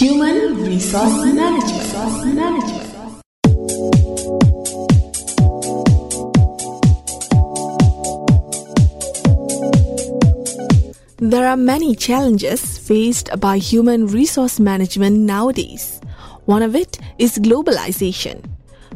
Human Resource Management. There are many challenges faced by human resource management nowadays. One of it is globalization.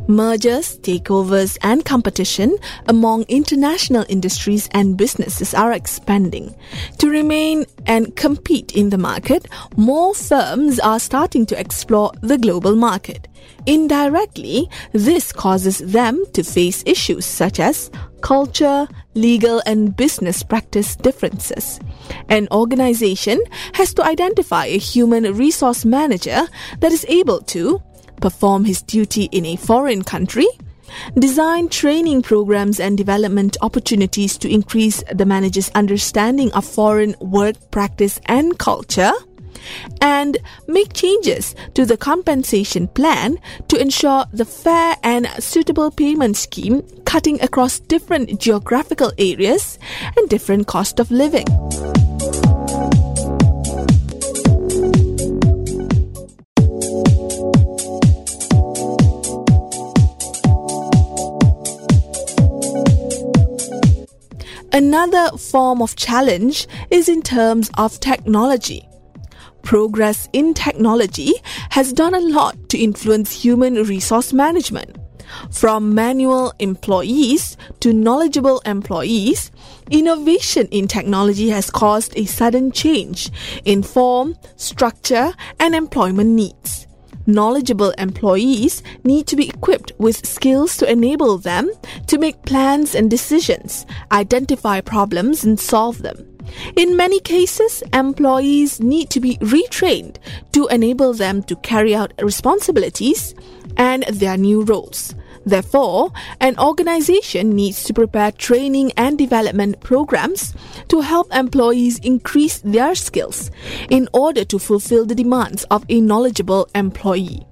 Mergers, takeovers, and competition among international industries and businesses are expanding. To remain and compete in the market, more firms are starting to explore the global market. Indirectly, this causes them to face issues such as culture, legal, and business practice differences. An organization has to identify a human resource manager that is able to perform his duty in a foreign country, design training programs and development opportunities to increase the manager's understanding of foreign work practice and culture, and make changes to the compensation plan to ensure the fair and suitable payment scheme cutting across different geographical areas and different cost of living. Another form of challenge is in terms of technology. Progress in technology has done a lot to influence human resource management. From manual employees to knowledgeable employees, innovation in technology has caused a sudden change in form, structure, and employment needs. Knowledgeable employees need to be equipped with skills to enable them to make plans and decisions, identify problems, and solve them. In many cases, employees need to be retrained to enable them to carry out responsibilities and their new roles. Therefore, an organization needs to prepare training and development programs to help employees increase their skills in order to fulfill the demands of a knowledgeable employee.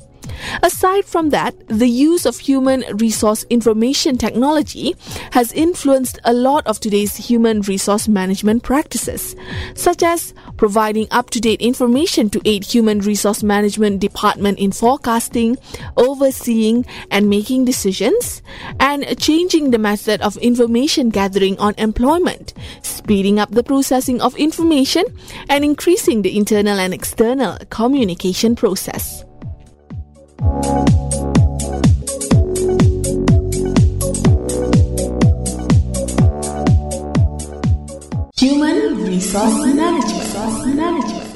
Aside from that, the use of human resource information technology has influenced a lot of today's human resource management practices, such as providing up to date information to aid human resource management department in forecasting, overseeing, and making decisions, and changing the method of information gathering on employment, speeding up the processing of information, and increasing the internal and external communication process. Human Resource Management.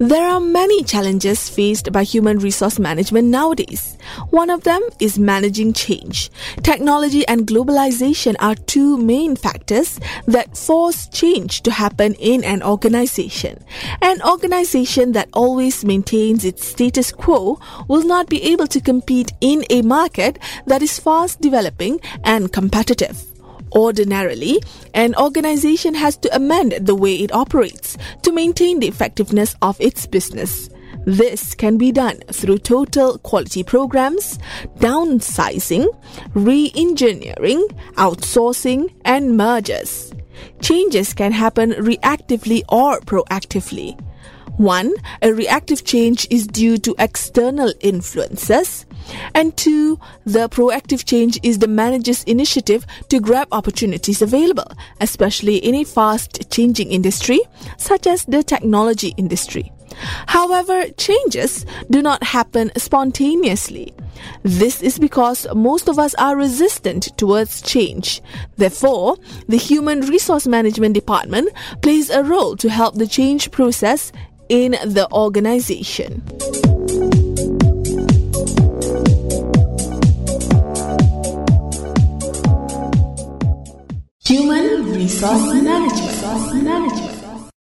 There are many challenges faced by human resource management nowadays. One of them is managing change. Technology and globalization are two main factors that force change to happen in an organization. An organization that always maintains its status quo will not be able to compete in a market that is fast developing and competitive. Ordinarily, an organization has to amend the way it operates to maintain the effectiveness of its business. This can be done through total quality programs, downsizing, re engineering, outsourcing, and mergers. Changes can happen reactively or proactively. One, a reactive change is due to external influences. And two, the proactive change is the manager's initiative to grab opportunities available, especially in a fast changing industry such as the technology industry. However, changes do not happen spontaneously. This is because most of us are resistant towards change. Therefore, the Human Resource Management Department plays a role to help the change process in the organization. Resource Management. Management.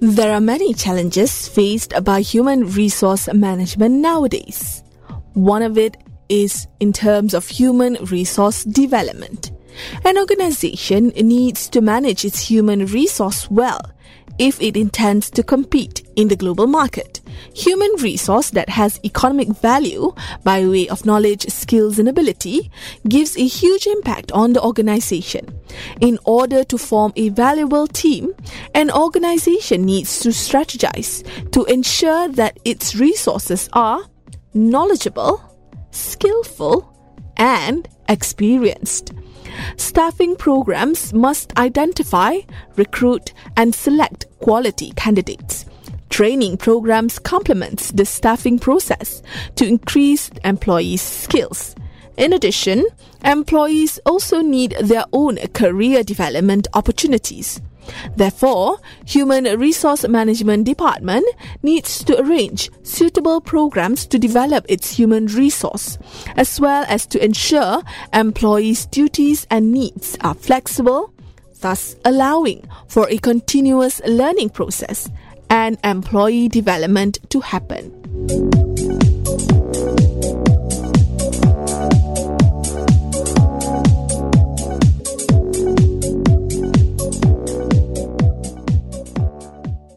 There are many challenges faced by human resource management nowadays. One of it is in terms of human resource development. An organization needs to manage its human resource well if it intends to compete in the global market. Human resource that has economic value by way of knowledge, skills, and ability gives a huge impact on the organization. In order to form a valuable team, an organization needs to strategize to ensure that its resources are knowledgeable, skillful, and experienced. Staffing programs must identify, recruit, and select quality candidates. Training programs complements the staffing process to increase employees' skills. In addition, employees also need their own career development opportunities. Therefore, Human Resource Management Department needs to arrange suitable programs to develop its human resource, as well as to ensure employees' duties and needs are flexible, thus allowing for a continuous learning process and employee development to happen.